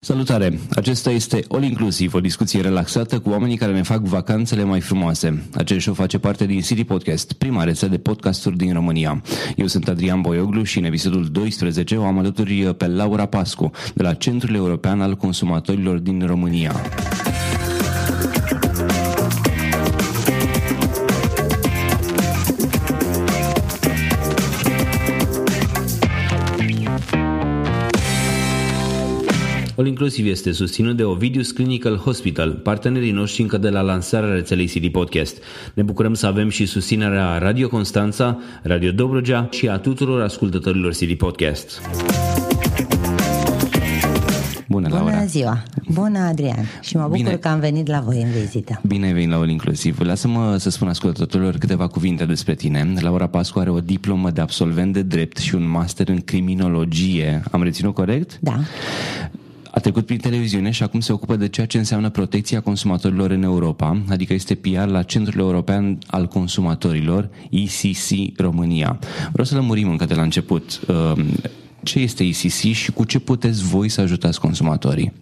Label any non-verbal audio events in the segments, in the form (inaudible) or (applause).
Salutare! Acesta este All Inclusiv, o discuție relaxată cu oamenii care ne fac vacanțele mai frumoase. Acest show face parte din City Podcast, prima rețea de podcasturi din România. Eu sunt Adrian Boioglu și în episodul 12 o am alături pe Laura Pascu, de la Centrul European al Consumatorilor din România. All Inclusiv este susținut de Ovidius Clinical Hospital, partenerii noștri încă de la lansarea rețelei CD Podcast. Ne bucurăm să avem și susținerea Radio Constanța, Radio Dobrogea și a tuturor ascultătorilor CD Podcast. Bună, Laura! Bună ziua! Bună, Adrian! Și mă bucur Bine. că am venit la voi în vizită. Bine ai venit la All Inclusiv. Lasă-mă să spun ascultătorilor câteva cuvinte despre tine. Laura Pascu are o diplomă de absolvent de drept și un master în criminologie. Am reținut corect? Da a trecut prin televiziune și acum se ocupă de ceea ce înseamnă protecția consumatorilor în Europa, adică este PR la Centrul European al Consumatorilor, ECC România. Vreau să lămurim încă de la început um, ce este ECC și cu ce puteți voi să ajutați consumatorii.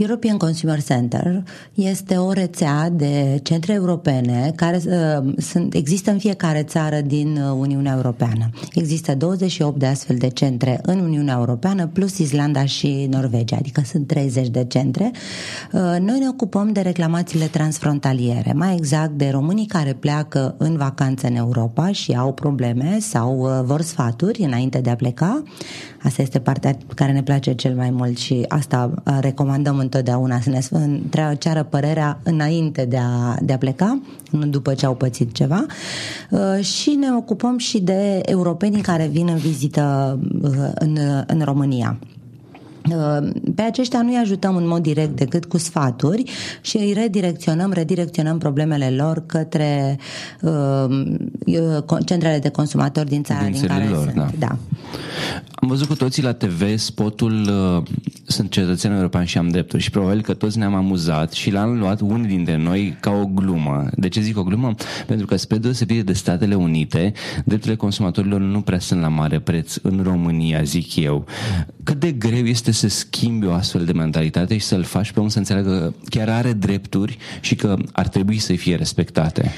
European Consumer Center este o rețea de centre europene care uh, sunt, există în fiecare țară din uh, Uniunea Europeană. Există 28 de astfel de centre în Uniunea Europeană, plus Islanda și Norvegia, adică sunt 30 de centre. Uh, noi ne ocupăm de reclamațiile transfrontaliere, mai exact de românii care pleacă în vacanță în Europa și au probleme sau uh, vor sfaturi înainte de a pleca. Asta este partea care ne place cel mai mult și asta uh, recomandăm întotdeauna să ne ceară părerea înainte de a, de a pleca, nu după ce au pățit ceva. Uh, și ne ocupăm și de europenii care vin în vizită uh, în, în România. Uh, pe aceștia nu îi ajutăm în mod direct decât cu sfaturi și îi redirecționăm, redirecționăm problemele lor către uh, centrele de consumatori din țara din, din care lor, sunt. Da. da. Am văzut cu toții la TV spotul uh, Sunt cetățean european și am drepturi și probabil că toți ne-am amuzat și l-am luat unii dintre noi ca o glumă. De ce zic o glumă? Pentru că spre deosebire de Statele Unite, drepturile consumatorilor nu prea sunt la mare preț în România, zic eu. Cât de greu este să schimbi o astfel de mentalitate și să-l faci pe om să înțeleagă că chiar are drepturi și că ar trebui să fie respectate?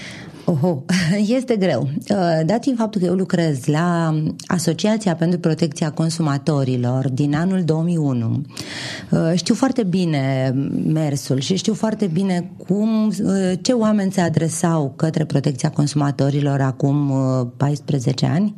Oho, (laughs) este greu. Uh, dat fiind faptul că eu lucrez la Asociația pentru Protecția Consumatorilor din anul 2001, uh, știu foarte bine mersul și știu foarte bine cum, uh, ce oameni se adresau către protecția consumatorilor acum 14 ani.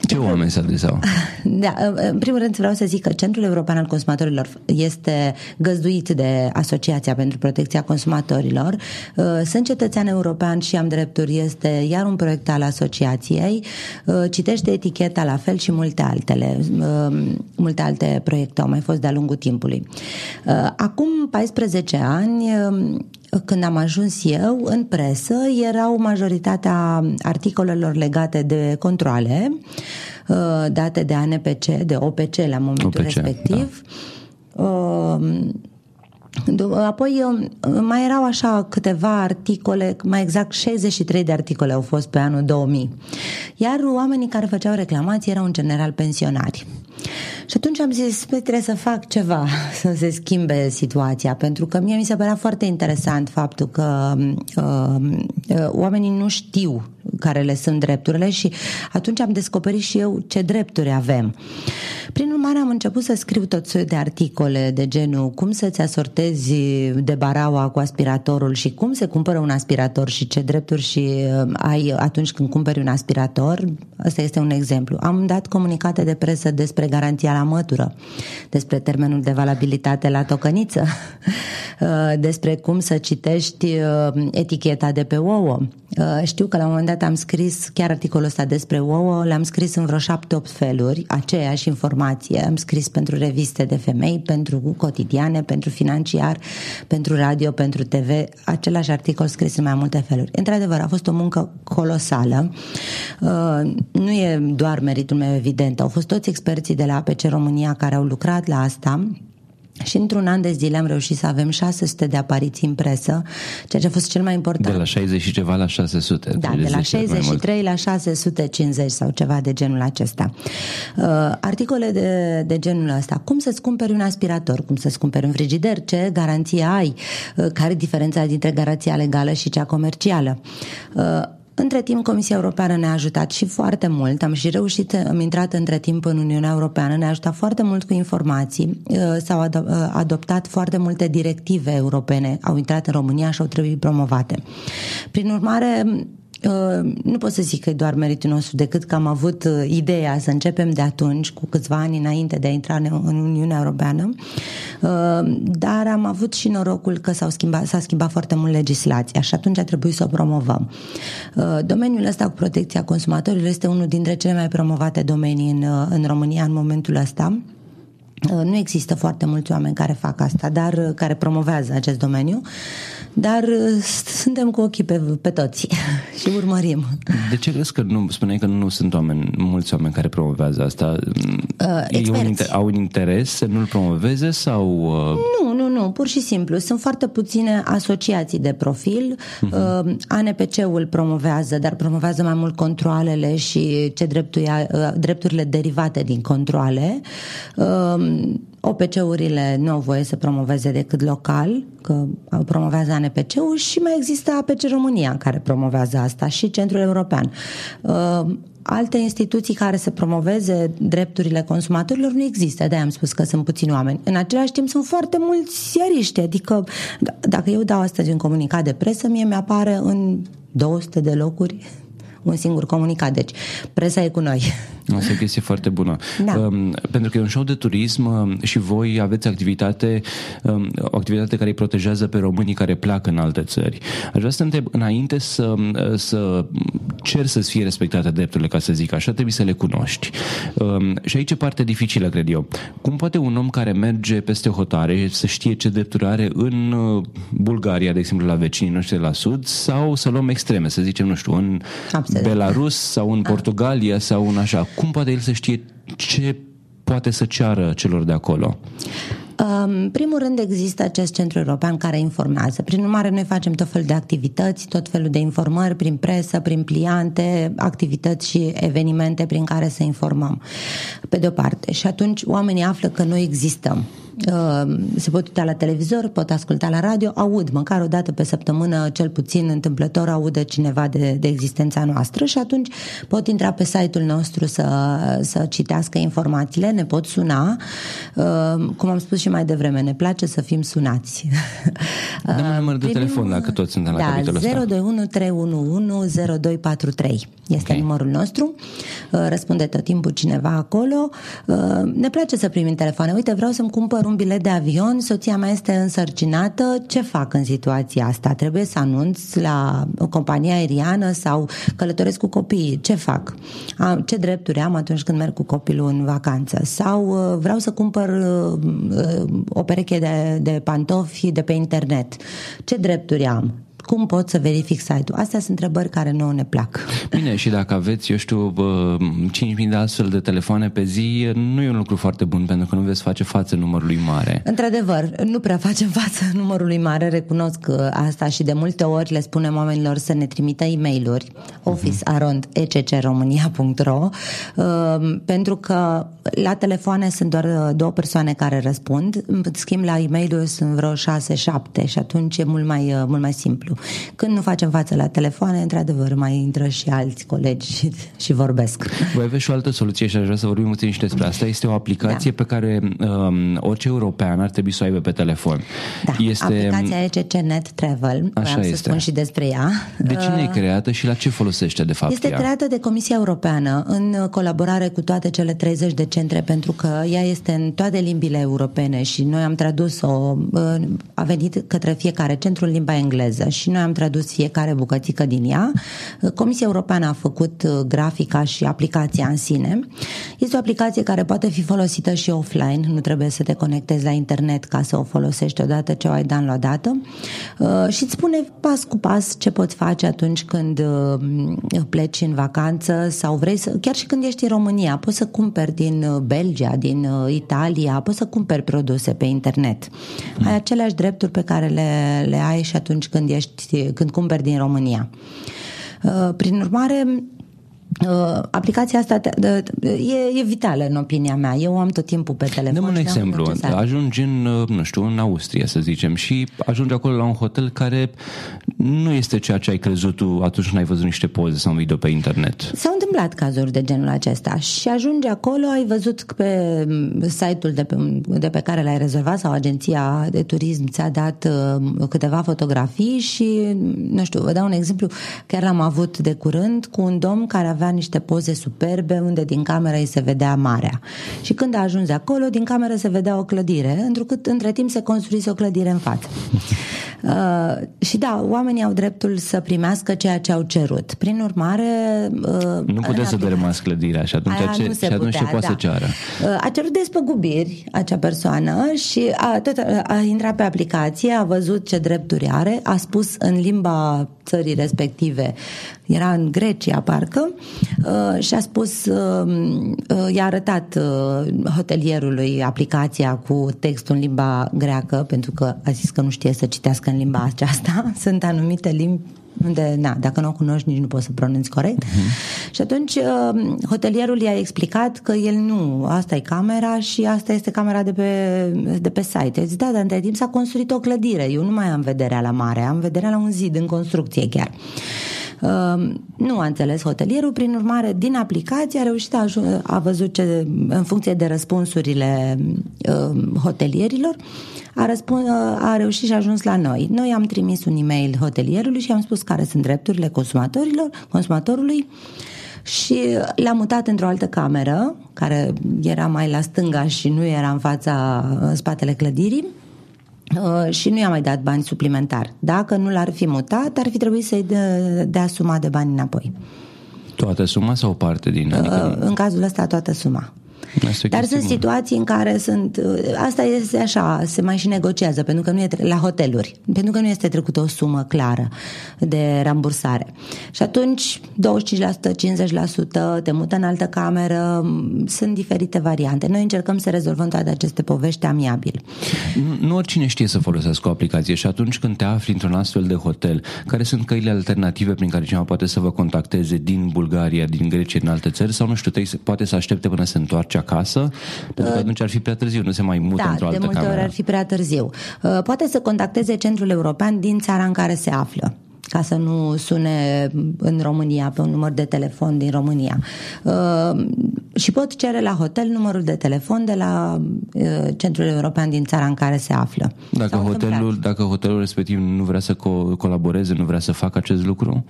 Ce oameni se adresau? (laughs) Da, în primul rând vreau să zic că Centrul European al Consumatorilor este găzduit de Asociația pentru Protecția Consumatorilor. Uh, sunt cetățean european și am drepturi, este iar un proiect al asociației. Uh, citește eticheta la fel și multe altele. Uh, multe alte proiecte au mai fost de-a lungul timpului. Acum 14 ani când am ajuns eu, în presă erau majoritatea articolelor legate de controle uh, date de ANPC, de OPC la momentul OPC, respectiv. Da. Uh, Apoi mai erau așa câteva articole, mai exact 63 de articole au fost pe anul 2000. Iar oamenii care făceau reclamații erau în general pensionari. Și atunci am zis, păi trebuie să fac ceva (laughs) să se schimbe situația, pentru că mie mi se părea foarte interesant faptul că uh, uh, oamenii nu știu care le sunt drepturile și atunci am descoperit și eu ce drepturi avem. Prin urmare am început să scriu tot soiul de articole de genul cum să-ți asortezi de baraua cu aspiratorul și cum se cumpără un aspirator și ce drepturi și uh, ai atunci când cumperi un aspirator. Asta este un exemplu. Am dat comunicate de presă despre garanția la mătură, despre termenul de valabilitate la tocăniță, (laughs) uh, despre cum să citești uh, eticheta de pe ouă. Știu că la un moment dat am scris chiar articolul ăsta despre ouă, l-am scris în vreo șapte-opt feluri, aceeași informație. Am scris pentru reviste de femei, pentru cotidiane, pentru financiar, pentru radio, pentru TV, același articol scris în mai multe feluri. Într-adevăr, a fost o muncă colosală. Uh, nu e doar meritul meu evident, au fost toți experții de la APC România care au lucrat la asta și într-un an de zile am reușit să avem 600 de apariții în presă, ceea ce a fost cel mai important. De la 60 și ceva la 600. Da, de la 63 la 650 sau ceva de genul acesta. Uh, articole de, de genul ăsta. Cum să-ți cumperi un aspirator? Cum să-ți cumperi un frigider? Ce garanție ai? Uh, care e diferența dintre garanția legală și cea comercială? Uh, între timp, Comisia Europeană ne-a ajutat și foarte mult. Am și reușit, am intrat între timp în Uniunea Europeană, ne-a ajutat foarte mult cu informații. Uh, s-au uh, adoptat foarte multe directive europene, au intrat în România și au trebuit promovate. Prin urmare, Uh, nu pot să zic că e doar meritul nostru, decât că am avut uh, ideea să începem de atunci, cu câțiva ani înainte de a intra în Uniunea Europeană, uh, dar am avut și norocul că s-au schimbat, s-a schimbat foarte mult legislația și atunci a trebuit să o promovăm. Domeniul ăsta cu protecția consumatorilor este unul dintre cele mai promovate domenii în, în România în momentul ăsta. Nu există foarte mulți oameni care fac asta, dar care promovează acest domeniu dar uh, suntem cu ochii pe, pe toți (laughs) și urmărim. De ce crezi că nu, spuneai că nu sunt oameni, mulți oameni care promovează asta? Uh, Ei un, au un interes să nu-l promoveze sau... Uh... Nu, nu, nu, pur și simplu. Sunt foarte puține asociații de profil. Uh-huh. Uh, ANPC-ul promovează, dar promovează mai mult controlele și ce drepturi, uh, drepturile derivate din controle. Uh, OPC-urile nu au voie să promoveze decât local, că promovează ANPC-ul și mai există APC România care promovează asta și Centrul European. Uh, alte instituții care să promoveze drepturile consumatorilor nu există, de am spus că sunt puțini oameni. În același timp sunt foarte mulți ziariști, adică d- dacă eu dau astăzi un comunicat de presă, mie mi-apare în 200 de locuri un singur comunicat. Deci, presa e cu noi. (laughs) Asta e o chestie foarte bună. Da. Um, pentru că e un show de turism um, și voi aveți activitate, um, o activitate care îi protejează pe românii care pleacă în alte țări. Aș vrea să întreb, înainte să, um, să cer să-ți fie respectate drepturile, ca să zic așa, trebuie să le cunoști. Um, și aici e parte dificilă, cred eu. Cum poate un om care merge peste hotare să știe ce drepturi are în uh, Bulgaria, de exemplu, la vecinii noștri la sud, sau să luăm extreme, să zicem, nu știu, în Absolut. Belarus sau în Portugalia sau în așa cum poate el să știe ce poate să ceară celor de acolo? În primul rând există acest centru european care informează. Prin urmare, noi facem tot felul de activități, tot felul de informări prin presă, prin pliante, activități și evenimente prin care să informăm. Pe de o parte. Și atunci oamenii află că noi existăm. Ehm, se pot uita la televizor, pot asculta la radio, aud măcar o dată pe săptămână, cel puțin întâmplător, audă cineva de, de existența noastră și atunci pot intra pe site-ul nostru să, să citească informațiile, ne pot suna. Ehm, cum am spus și mai devreme, ne place să fim sunați. Dăm un număr de Primim, telefon dacă toți suntem la da, capitolul ăsta. 021 311 0243 este okay. numărul nostru. Răspunde tot timpul cineva acolo. Ne place să primim telefoane. Uite, vreau să-mi cumpăr un bilet de avion, soția mea este însărcinată, ce fac în situația asta? Trebuie să anunț la o companie aeriană sau călătoresc cu copiii? Ce fac? Ce drepturi am atunci când merg cu copilul în vacanță? Sau uh, vreau să cumpăr uh, uh, o pereche de, de pantofi de pe internet? Ce drepturi am? Cum pot să verific site-ul? Astea sunt întrebări care nouă ne plac. Bine, și dacă aveți, eu știu, 5.000 de astfel de telefoane pe zi, nu e un lucru foarte bun, pentru că nu veți face față numărului mare. Într-adevăr, nu prea facem (laughs) față numărului mare, recunosc asta și de multe ori le spunem oamenilor să ne trimită e mail office.eccromania.ro uh, pentru că la telefoane sunt doar uh, două persoane care răspund, în schimb la e-mail sunt vreo 6-7 și atunci e mult mai, uh, mult mai simplu. Când nu facem față la telefoane, într-adevăr, mai intră și alți colegi și, și vorbesc. Voi aveți și o altă soluție și aș vrea să vorbim puțin și despre asta. Este o aplicație da. pe care um, orice european ar trebui să o aibă pe telefon. Da, este... aplicația ECC Net Travel. Așa Vreau este. să spun și despre ea. De cine uh, e creată și la ce folosește, de fapt, Este ea? creată de Comisia Europeană în colaborare cu toate cele 30 de centre, pentru că ea este în toate limbile europene și noi am tradus-o, uh, a venit către fiecare centru în limba engleză și și noi am tradus fiecare bucățică din ea. Comisia Europeană a făcut grafica și aplicația în sine. Este o aplicație care poate fi folosită și offline, nu trebuie să te conectezi la internet ca să o folosești odată ce o ai downloadată și îți spune pas cu pas ce poți face atunci când pleci în vacanță sau vrei să, chiar și când ești în România, poți să cumperi din Belgia, din Italia, poți să cumperi produse pe internet. Ai aceleași drepturi pe care le, le ai și atunci când, ești, când cumperi din România. Uh, prin urmare, Uh, aplicația asta e, e vitală în opinia mea. Eu am tot timpul pe telefon. Dăm un exemplu. Ajungi în, uh, nu știu, în Austria, să zicem, și ajungi acolo la un hotel care nu este ceea ce ai crezut tu atunci când ai văzut niște poze sau un video pe internet. S-au întâmplat cazuri de genul acesta și ajungi acolo, ai văzut pe site-ul de pe, de pe care l-ai rezervat sau agenția de turism ți-a dat uh, câteva fotografii și, nu știu, vă dau un exemplu, chiar l-am avut de curând cu un domn care avea avea niște poze superbe unde din cameră îi se vedea marea. Și când a ajuns acolo, din cameră se vedea o clădire, întrucât între timp se construise o clădire în față. (laughs) Uh, și da, oamenii au dreptul să primească ceea ce au cerut. Prin urmare... Uh, nu puteți să dărâmați clădirea și atunci, ce, și atunci putea, ce poate da. să ceară? Uh, a cerut despăgubiri acea persoană și a, tot, a intrat pe aplicație, a văzut ce drepturi are, a spus în limba țării respective era în Grecia, parcă, uh, și a spus, uh, uh, i-a arătat hotelierului aplicația cu textul în limba greacă, pentru că a zis că nu știe să citească în limba aceasta. (laughs) Sunt anumite limbi unde, na, dacă nu o cunoști, nici nu poți să pronunți corect. Uh-huh. Și atunci hotelierul i-a explicat că el nu, asta e camera și asta este camera de pe, de pe site. Zis, da, dar între timp s-a construit o clădire. Eu nu mai am vederea la mare, am vederea la un zid în construcție chiar. Uh, nu a înțeles hotelierul, prin urmare, din aplicație a reușit a, a văzut ce, în funcție de răspunsurile uh, hotelierilor, a, răspuns, uh, a reușit și a ajuns la noi. Noi am trimis un e-mail hotelierului și am spus care sunt drepturile consumatorilor, consumatorului și l-am mutat într-o altă cameră, care era mai la stânga și nu era în fața, în spatele clădirii Uh, și nu i-a mai dat bani suplimentari. Dacă nu l-ar fi mutat, ar fi trebuit să-i dea, dea suma de bani înapoi. Toată suma sau o parte din? Adică... Uh, în cazul ăsta toată suma. Dar sunt situații în care sunt. Uh, asta este așa, se mai și negociază, pentru că nu e la hoteluri, pentru că nu este trecută o sumă clară de rambursare. Și atunci 25%, 50% te mută în altă cameră, sunt diferite variante. Noi încercăm să rezolvăm toate aceste povești amiabil. Nu, nu oricine știe să folosească o aplicație și atunci când te afli într-un astfel de hotel, care sunt căile alternative prin care cineva poate să vă contacteze din Bulgaria, din Grecia, din alte țări sau nu știu, poate să aștepte până se întoarce acasă, pentru că uh, atunci ar fi prea târziu, nu se mai mută da, într-o altă cameră. de multe ori ar fi prea târziu. Uh, poate să contacteze Centrul European din țara în care se află ca să nu sune în România pe un număr de telefon din România. Uh, și pot cere la hotel numărul de telefon de la uh, Centrul European din țara în care se află. Dacă, hotelul, dacă hotelul respectiv nu vrea să co- colaboreze, nu vrea să facă acest lucru?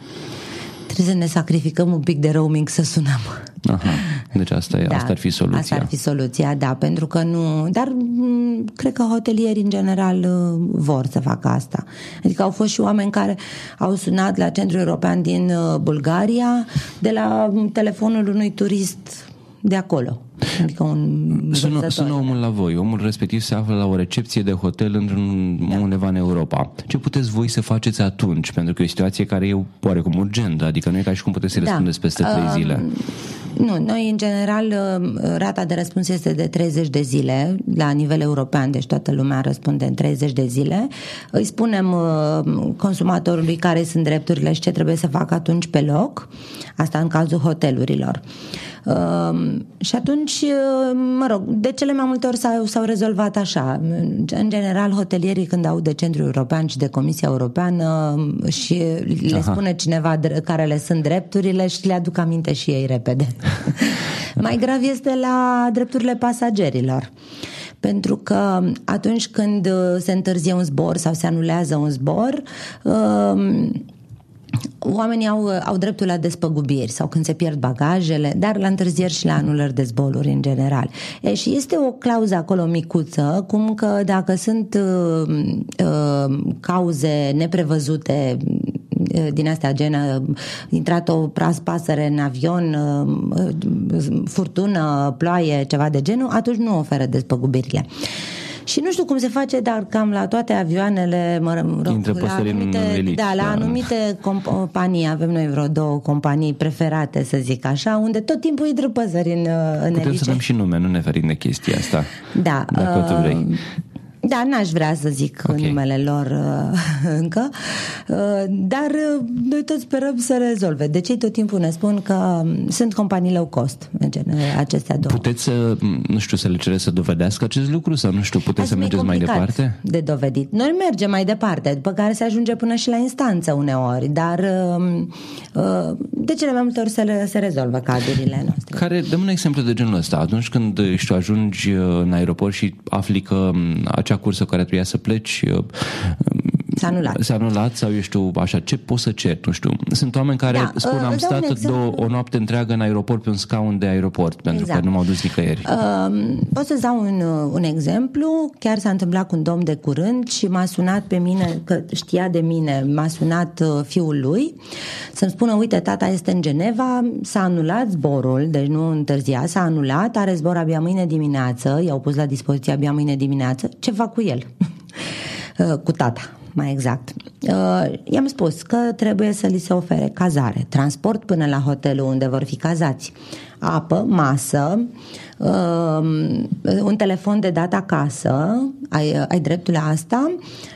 Trebuie să ne sacrificăm un pic de roaming să sunăm. Aha. Deci asta, e, da, asta ar fi soluția. Asta ar fi soluția, da, pentru că nu... Dar mm, cred că hotelierii în general uh, vor să facă asta. Adică au fost și oameni care au sunat la Centrul European din uh, Bulgaria de la mm, telefonul unui turist de acolo. Adică un sună, sună omul la voi. Omul respectiv se află la o recepție de hotel într-un, da. undeva în Europa. Ce puteți voi să faceți atunci? Pentru că e o situație care e oarecum urgentă. Adică nu e ca și cum puteți să da. răspundeți peste trei uh, zile. Nu, noi în general uh, rata de răspuns este de 30 de zile la nivel european, deci toată lumea răspunde în 30 de zile. Îi spunem uh, consumatorului care sunt drepturile și ce trebuie să facă atunci pe loc. Asta în cazul hotelurilor. Uh, și atunci, mă rog, de cele mai multe ori s-au, s-au rezolvat așa. În general, hotelierii când au de Centrul European și de Comisia Europeană și le Aha. spune cineva care le sunt drepturile și le aduc aminte și ei repede. Mai grav este la drepturile pasagerilor. Pentru că atunci când se întârzie un zbor sau se anulează un zbor, um, oamenii au, au dreptul la despăgubiri sau când se pierd bagajele, dar la întârzieri și la anulări de zboruri în general. E, și este o clauză acolo micuță, cum că dacă sunt uh, uh, cauze neprevăzute uh, din astea gen uh, intrat o pras pasăre în avion, uh, furtună, ploaie, ceva de genul, atunci nu oferă despăgubirile. Și nu știu cum se face, dar cam la toate avioanele, mă rog, Intră la anumite, în elici, da, la da. anumite companii, avem noi vreo două companii preferate, să zic așa, unde tot timpul intră păsări în, în Putem elice. să dăm și nume, nu ne ferim de chestia asta. Da. Dacă tu vrei. Uh, Da, n-aș vrea să zic Ok. numele lor uh, (laughs) încă, uh, dar uh, noi tot sperăm să rezolve. Deci ei tot timpul ne spun că um, sunt companii low cost, în genere, acestea două. Puteți să, nu știu, să le cereți să dovedească acest lucru sau nu știu, puteți să Asta e mergeți mai complicat departe? De dovedit. Noi mergem mai departe, după care se ajunge până și la instanță uneori, dar um, uh, de cele mai multe ori se, le, se rezolvă cazurile (laughs) noastre. Care, dăm un exemplu de genul ăsta. Atunci când, știu, ajungi uh, în aeroport și afli că m, acea cursă cu care trebuia să pleci uh, S-a anulat. s-a anulat sau, eu știu, așa, ce poți să ceri, nu știu. Sunt oameni care Da, spun, uh, am îți dau un stat exemplu. două, o noapte întreagă în aeroport pe un scaun de aeroport, pentru Exact. că nu m-au dus nicăieri. Uh, pot să-ți dau un, uh, un exemplu. Chiar s-a întâmplat cu un domn de curând și m-a sunat pe mine, că știa de mine, m-a sunat uh, fiul lui să-mi spună, uite, tata este în Geneva, s-a anulat zborul, deci nu întârzia, s-a anulat, are zbor abia mâine dimineață, i-au pus la dispoziție abia mâine dimineață, ce fac cu el? (laughs) Uh, cu tata mai exact. Uh, i-am spus că trebuie să li se ofere cazare, transport până la hotelul unde vor fi cazați, apă, masă, uh, un telefon de dat acasă, ai, ai dreptul la asta,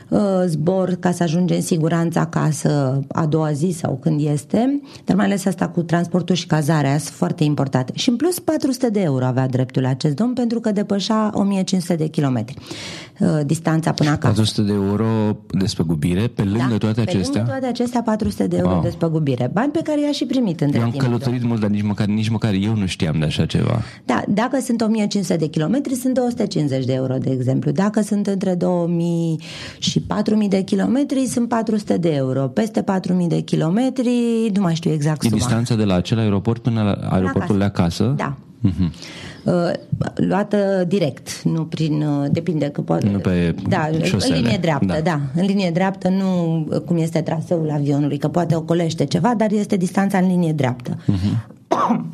uh, zbor ca să ajungi în siguranță acasă a doua zi sau când este, dar mai ales asta cu transportul și cazarea sunt foarte importante. Și în plus 400 de euro avea dreptul la acest domn pentru că depășea 1500 de kilometri uh, distanța până acasă. 400 de euro despăgubire, pe lângă toate Da, pe acestea. lângă toate acestea 400 de euro Wow. wow. despăgubire. Bani pe care i-a și primit între Eu am timp. călătorit mult, dar nici măcar, nici măcar eu nu știam de așa ceva. Da, dacă sunt 1500 de kilometri, sunt 250 de euro, de exemplu. Dacă sunt între 2000 și 4000 de kilometri, sunt 400 de euro. Peste 4000 de kilometri, nu mai știu exact E suma. distanța de la acel aeroport până la aeroportul de acasă? Da. Uh, luată direct, nu prin, uh, depinde că poate... Nu pe da, șosele. în linie dreaptă, Da. da. da. În linie dreaptă, nu uh, cum este traseul avionului, că poate ocolește ceva, dar este distanța în linie dreaptă. (coughs)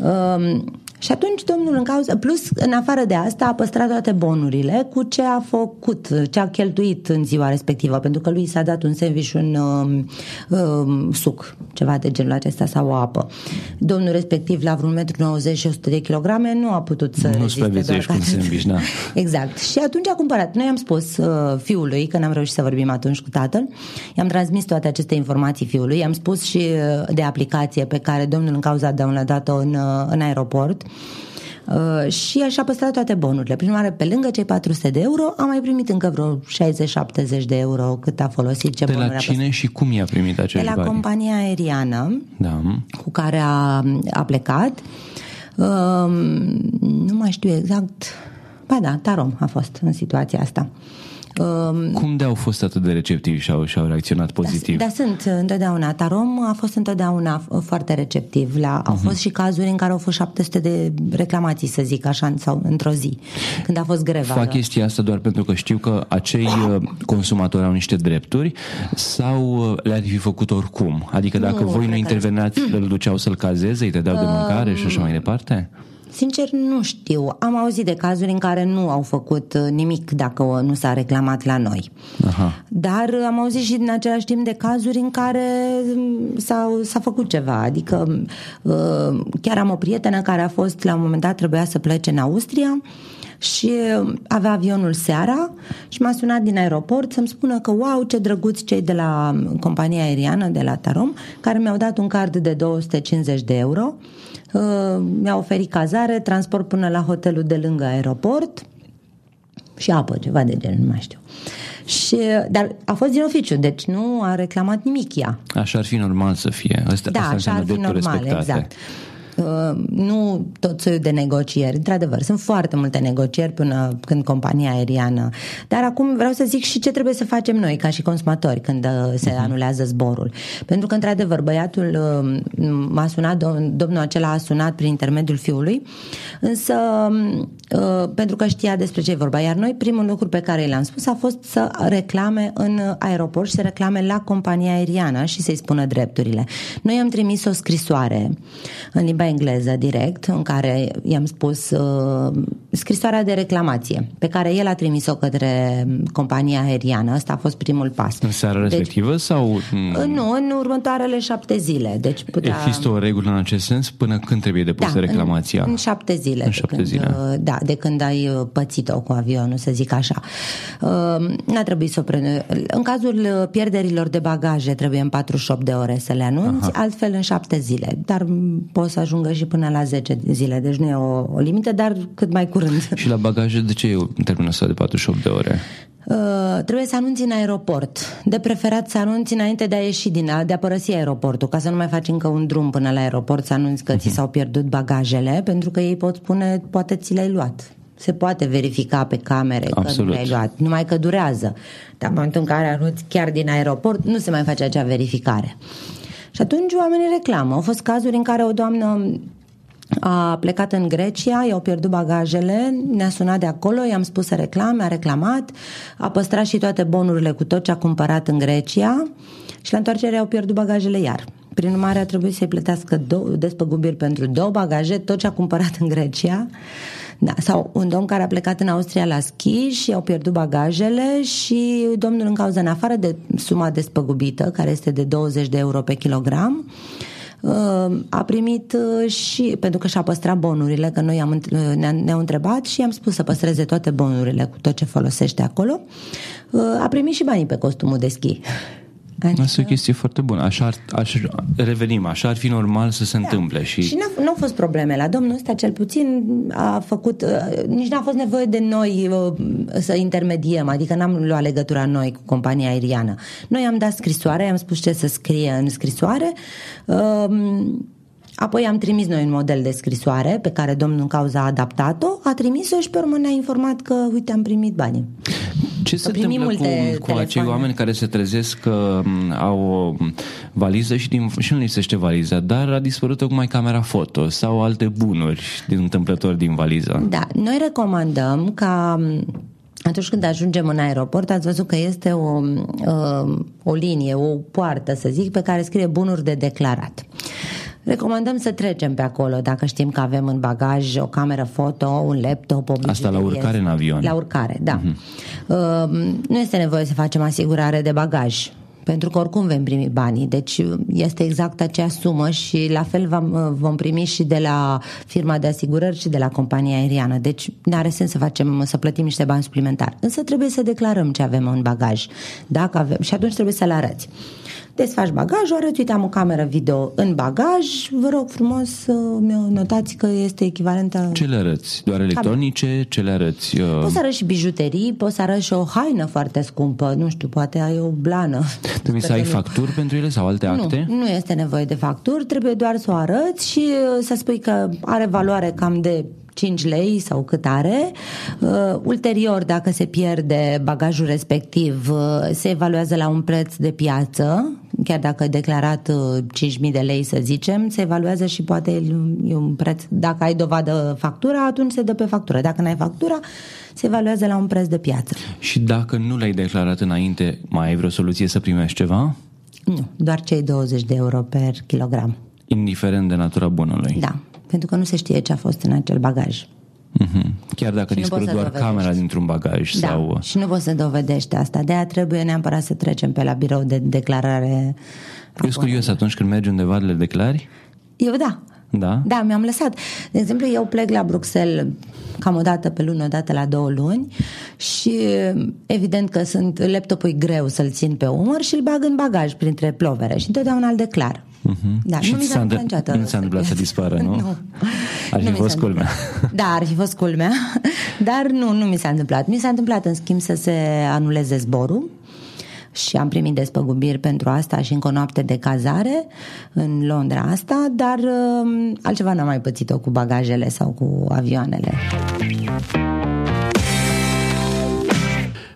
Um, și atunci domnul în cauză, plus în afară de asta a păstrat toate bonurile cu ce a făcut, ce a cheltuit în ziua respectivă, pentru că lui s-a dat un sandwich și un um, um, suc, ceva de genul acesta sau o apă. Domnul respectiv la vreun metru 90 și 100 de kilograme nu a putut să Nu reziste supraviețuiești doar cu un atât. sandwich, da. (laughs) Exact. Și atunci a cumpărat. Noi am spus uh, fiului, că n-am reușit să vorbim atunci cu tatăl, i-am transmis toate aceste informații fiului, i-am spus și uh, de aplicație pe care domnul în cauza a downloadat-o în, uh, în aeroport Uh, și așa a păstrat toate bonurile. Prin urmare, pe lângă cei 400 de euro, am mai primit încă vreo 60-70 de euro cât a folosit, ce De bonuri la a cine și cum i-a primit păstrat. acești De la bani? compania aeriană Da. cu care a, a plecat. Um, nu mai știu exact. Ba da, Tarom a fost în situația asta. Um, Cum de au fost atât de receptivi și au, și au reacționat pozitiv? da, sunt întotdeauna. Tarom a fost întotdeauna foarte receptiv. La, au fost și cazuri în care au fost 700 de reclamații, să zic așa, sau într-o zi, când a fost greva. Fac chestia asta doar pentru că știu că acei uh, consumatori au niște drepturi sau uh, le-ar fi făcut oricum? Adică dacă Nu, voi nu cred că- intervenați, îl duceau să-l cazeze, îi dădeau de mâncare și așa mai departe? Sincer, nu știu. Am auzit de cazuri în care nu au făcut uh, nimic dacă o- nu s-a reclamat la noi. Aha. Dar uh, am auzit și în același timp de cazuri în care mm, s-a, s-a făcut ceva. Adică uh, chiar am o prietenă care a fost, la un moment dat, trebuia să plece în Austria și uh, avea avionul seara și m-a sunat din aeroport să-mi spună că wow, ce drăguți cei de la compania aeriană, de la Tarom, care mi-au dat un card de 250 de euro Uh, mi-a oferit cazare, transport până la hotelul de lângă aeroport și apă, ceva de genul, nu mai știu. Și, dar a fost din oficiu, deci nu a reclamat nimic ea. Așa ar fi normal să fie. Asta, Da, asta așa înseamnă ar fi drepturi normal, respectate. exact. Uh, nu tot soiul de negocieri. Într-adevăr, sunt foarte multe negocieri până când compania aeriană. Dar acum vreau să zic și ce trebuie să facem noi, ca și consumatori, când uh, se uh-huh. anulează zborul. Pentru că, într-adevăr, băiatul uh, m-a sunat, domnul acela a sunat prin intermediul fiului, însă pentru că știa despre ce e vorba. Iar noi, primul lucru pe care l-am spus a fost să reclame în aeroport și să reclame la compania aeriană și să-i spună drepturile. Noi am trimis o scrisoare în limba engleză direct, în care i-am spus uh, scrisoarea de reclamație, pe care el a trimis-o către compania aeriană. Asta a fost primul pas. În seara deci, respectivă sau? Uh, nu, în următoarele șapte zile. Deci putea... Există o regulă în acest sens până când trebuie depusă da, reclamația? În, în șapte zile. În șapte când, zile. Uh, da, de când ai uh, pățit-o cu avionul, să zic așa. Uh, n-a trebuit să o prene. În cazul pierderilor de bagaje trebuie în 48 de ore să le anunți, Aha. altfel în șapte zile. Dar poți să ajungă și până la 10 zile, deci nu e o, o limită, dar cât mai curând. (laughs) Și la bagaje de ce e termenul ăsta de 48 de ore? Uh, trebuie să anunți în aeroport. De preferat să anunți înainte de a ieși din, de a părăsi aeroportul, ca să nu mai faci încă un drum până la aeroport, să anunți că uh-huh. ți mhm. s-au pierdut bagajele, pentru că ei pot spune, poate ți le-ai luat. Se poate verifica pe camere Absolut. că nu le-ai luat, numai că durează. Dar în momentul în care anunți chiar din aeroport, nu se mai face acea verificare. Și atunci oamenii reclamă. Au fost cazuri în care o doamnă a plecat în Grecia, i-au pierdut bagajele, ne-a sunat de acolo, i-am spus să reclame, a reclamat, a păstrat și toate bonurile cu tot ce a cumpărat în Grecia și la întoarcere au pierdut bagajele iar. Prin urmare a trebuit să-i plătească două despăgubiri pentru două bagaje, tot ce a cumpărat în Grecia. Da, sau un domn care a plecat în Austria la schi și au pierdut bagajele și domnul în cauză în afară de suma despăgubită, care este de 20 de euro pe kilogram, uh, a primit uh, și, pentru că și-a păstrat bonurile, că noi am, uh, ne-au întrebat și am spus să păstreze toate bonurile cu tot ce folosește acolo, a primit și banii pe costumul de schi. (laughs) Adică... Asta e o chestie foarte bună. Așa ar, aș, revenim, așa ar fi normal să se da. întâmple. Și, și nu au fost probleme. La domnul ăsta cel puțin a făcut, uh, nici n-a fost nevoie de noi uh, să intermediem, adică n-am luat legătura noi cu compania aeriană. Noi am dat scrisoare, am spus ce să scrie în scrisoare, um, Apoi am trimis noi un model de scrisoare pe care domnul în cauza a adaptat-o, a trimis-o și pe urmă ne-a informat că, uite, am primit banii. Ce se întâmplă cu, cu acei oameni care se trezesc că au o valiză și, din, și nu lipsește valiza, dar a dispărut tocmai camera foto sau alte bunuri din întâmplător din valiză? Da, noi recomandăm ca atunci când ajungem în aeroport, ați văzut că este o, o linie, o poartă, să zic, pe care scrie bunuri de declarat. Recomandăm să trecem pe acolo dacă știm că avem în bagaj o cameră foto, un laptop, o Asta la urcare în avion. La urcare, da. Uh-huh. Uh, nu este nevoie să facem asigurare de bagaj pentru că oricum vom primi banii, deci este exact acea sumă și la fel vom, vom primi și de la firma de asigurări și de la compania aeriană, deci nu are sens să facem, să plătim niște bani suplimentari, însă trebuie să declarăm ce avem în bagaj, dacă avem, și atunci trebuie să le arăți desfaci bagajul, arăți, uite, am o cameră video în bagaj, vă rog frumos să mi notați că este echivalentă... Ce le arăți? Doar electronice? Ce le arăți? Uh... Poți să arăți și bijuterii, poți să arăți și o haină foarte scumpă, nu știu, poate ai o blană. Trebuie să ai nu. facturi pentru ele sau alte acte? Nu, nu este nevoie de facturi, trebuie doar să o arăți și uh, să spui că are valoare cam de 5 lei sau cât are. Uh, ulterior, dacă se pierde bagajul respectiv, uh, se evaluează la un preț de piață, chiar dacă declarat uh, 5.000 de lei, să zicem, se evaluează și poate e un preț. Dacă ai dovadă factura, atunci se dă pe factură. Dacă nu ai factura, se evaluează la un preț de piață. Și dacă nu l-ai declarat înainte, mai ai vreo soluție să primești ceva? Nu, doar cei 20 de euro per kilogram. Indiferent de natura bunului. Da pentru că nu se știe ce a fost în acel bagaj. Mm-hmm. Chiar dacă dispără doar dovedești. camera dintr-un bagaj da, sau... și nu poți să dovedești asta. De-aia trebuie neapărat să trecem pe la birou de declarare. Eu sunt curios atunci când mergi undeva le declari? Eu da. Da? Da, mi-am lăsat. De exemplu, eu plec la Bruxelles cam o dată pe lună, o dată la două luni și evident că sunt laptopul e greu să-l țin pe umăr și îl bag în bagaj printre plovere și întotdeauna îl declar. Uh-huh. Da, și nu mi s-a întâmplat Nu s-a întâmplat să dispară, (laughs) nu? nu. Ar fi nu fost culmea. Da, ar fi fost culmea, (laughs) dar nu, nu mi s-a întâmplat. Mi s-a întâmplat, în schimb, să se anuleze zborul și am primit despăgubiri pentru asta și încă o noapte de cazare în Londra asta, dar uh, altceva n-am mai pățit-o cu bagajele sau cu avioanele.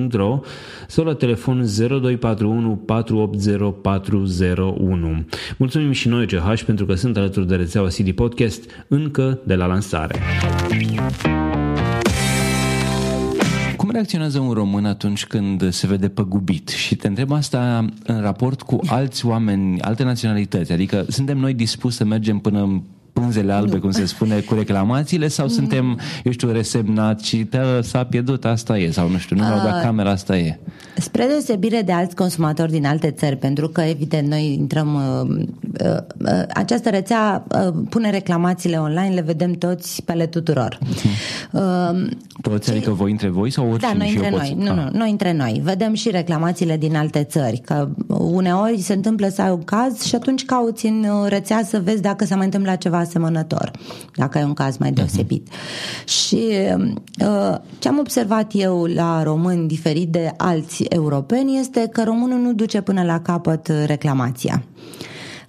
www.ch.ro sau la telefon 0241 480 401. Mulțumim și noi CH pentru că sunt alături de rețeaua CD Podcast încă de la lansare. Cum reacționează un român atunci când se vede păgubit? Și te întreb asta în raport cu alți oameni, alte naționalități. Adică suntem noi dispuși să mergem până pânzele albe, nu. cum se spune, cu reclamațiile sau nu. suntem, eu știu, resemnat și s-a pierdut, asta e, sau nu știu, nu mi-au dat camera, asta e. Spre deosebire de alți consumatori din alte țări, pentru că, evident, noi intrăm, uh, uh, uh, această rețea uh, pune reclamațiile online, le vedem toți pe ale tuturor. Uh, toți, adică voi între voi sau oricine? Da, noi între noi, poți... nu, nu, noi între noi. Vedem și reclamațiile din alte țări, că uneori se întâmplă să ai un caz și atunci cauți în rețea să vezi dacă s-a mai întâmplat ceva asemănător, dacă ai un caz mai deosebit. Uh-huh. Și uh, ce am observat eu la români diferit de alți europeni este că românul nu duce până la capăt reclamația.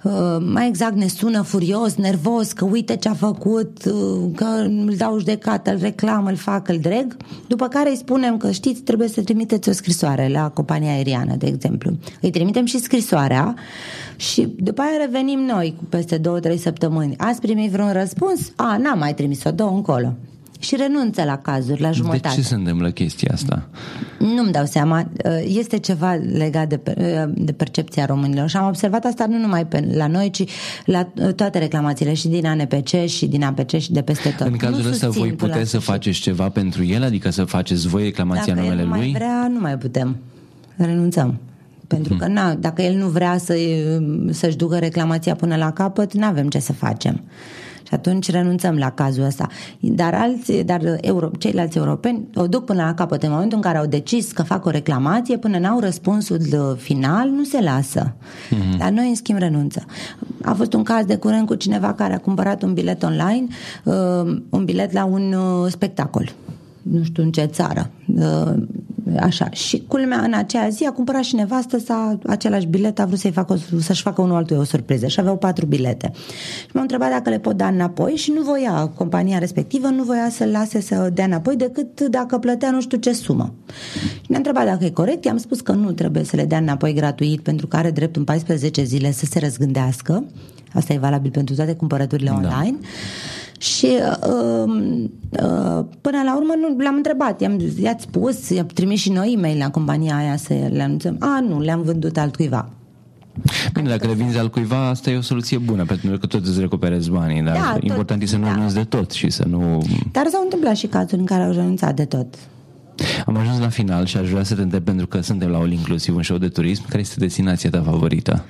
Uh, mai exact ne sună furios, nervos, că uite ce a făcut, uh, că îl dau judecată, îl reclam, îl fac, îl dreg, după care îi spunem că știți, trebuie să trimiteți o scrisoare la compania aeriană, de exemplu. Îi trimitem și scrisoarea și după aia revenim noi cu peste două, trei săptămâni. Ați primit vreun răspuns? A, n-am mai trimis-o, două încolo și renunță la cazuri, la jumătate. De ce se întâmplă chestia asta? Nu-mi dau seama. Este ceva legat de, de percepția românilor și am observat asta nu numai pe, la noi, ci la toate reclamațiile și din ANPC și din APC și de peste tot. În cazul nu ăsta voi puteți să faceți ceva pentru el? Adică să faceți voi reclamația Dacă numele el nu lui? mai vrea, nu mai putem. Renunțăm. Pentru că na, dacă el nu vrea să, să-și ducă reclamația până la capăt, nu avem ce să facem. Și atunci renunțăm la cazul ăsta. Dar, alți, dar euro, ceilalți europeni o duc până la capăt. În momentul în care au decis că fac o reclamație, până n-au răspunsul final, nu se lasă. Mm-hmm. Dar noi, în schimb, renunță. A fost un caz de curând cu cineva care a cumpărat un bilet online, uh, un bilet la un uh, spectacol nu știu în ce țară. Uh, așa. Și culmea, în aceea zi a cumpărat și nevastă sa același bilet, a vrut să-i facă, să-și facă unul altul o surpriză și aveau patru bilete. Și m-a întrebat dacă le pot da înapoi și nu voia, compania respectivă nu voia să-l lase să dea înapoi decât dacă plătea nu știu ce sumă. Și ne-a întrebat dacă e corect, i-am spus că nu trebuie să le dea înapoi gratuit pentru că are drept în 14 zile să se răzgândească. Asta e valabil pentru toate cumpărăturile da. Online. Și uh, uh, până la urmă nu l-am întrebat, i-am, i-ați spus, i-am trimis și noi e-mail la compania aia să le anunțăm. A, nu, le-am vândut altcuiva. Bine, dacă le vinzi al cuiva, asta e o soluție bună, pentru că tot îți recuperezi banii, dar Da, important tot, e să nu da. renunți de tot și să nu... Dar s-au întâmplat și cazuri în care au renunțat de tot. Am ajuns la final și aș vrea să te întreb, pentru că suntem la All Inclusiv, un show de turism, care este destinația ta favorită?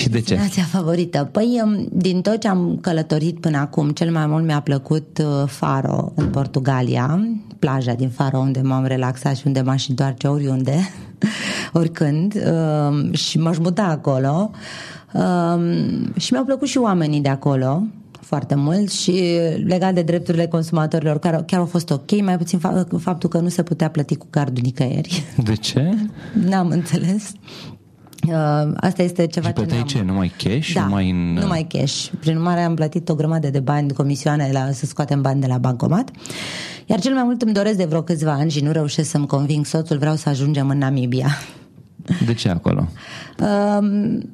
Și de ce? Destinația favorită. Păi, um, din tot ce am călătorit până acum, cel mai mult mi-a plăcut uh, Faro, în Portugalia, plaja din Faro, unde m-am relaxat și unde m-aș întoarce oriunde, (laughs) oricând, um, și m-aș muta acolo. Um, și mi-au plăcut și oamenii de acolo, foarte mult și legat de drepturile consumatorilor care chiar au fost ok, mai puțin faptul că nu se putea plăti cu cardul nicăieri. De ce? N-am înțeles. Uh, asta este ceva și ce ce? Numai cash? Da, numai, în... numai cash. Prin urmare am plătit o grămadă de bani, comisioane la, să scoatem bani de la bancomat. Iar cel mai mult îmi doresc de vreo câțiva ani și nu reușesc să-mi conving soțul, vreau să ajungem în Namibia. De ce acolo? Uh,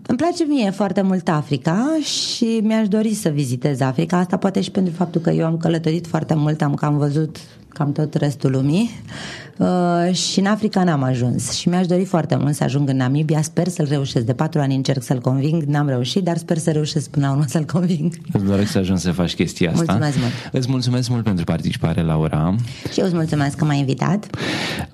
îmi place mie foarte mult Africa și mi-aș dori să vizitez Africa. Asta poate și pentru faptul că eu am călătorit foarte mult, am cam văzut cam tot restul lumii. Uh, și în Africa n-am ajuns și mi-aș dori foarte mult să ajung în Namibia, sper să-l reușesc. De patru ani încerc să-l conving, n-am reușit, dar sper să reușesc până la urmă să-l conving. Îți doresc să ajungi să faci chestia asta. Mulțumesc mult. Îți mulțumesc mult pentru participare, Laura. Și eu îți mulțumesc că m-ai invitat.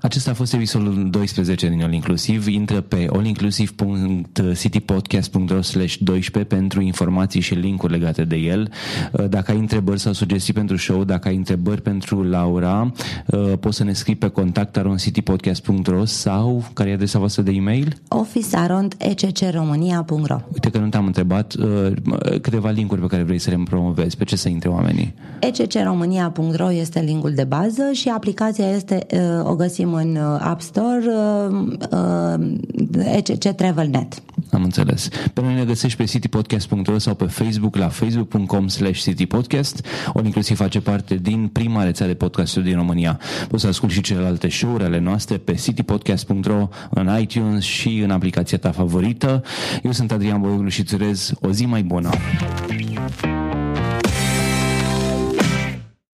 Acesta a fost episodul 12 din All Inclusiv. Intră pe allinclusiv.citypodcast.ro 12 pentru informații și linkuri legate de el. Uh, dacă ai întrebări sau sugestii pentru show, dacă ai întrebări pentru Laura, uh, poți să ne scrii pe contact aroncitypodcast.ro podcast.ro sau care e adresa voastră de e-mail? officearondeccromania.ro Uite că nu te-am întrebat uh, câteva linkuri pe care vrei să le promovezi. Pe ce să intre oamenii? eccromania.ro este linkul de bază și aplicația este, uh, o găsim în uh, App Store uh, uh, ECC TravelNet. Am înțeles. Pe noi ne găsești pe citypodcast.ro sau pe Facebook la facebook.com slash citypodcast. O inclusiv face parte din prima rețea de podcasturi din România. Poți să asculti și celelalte show-uri ale noastre pe citypodcast.ro în iTunes și în aplicația ta favorită. Eu sunt Adrian Boioglu și îți urez o zi mai bună.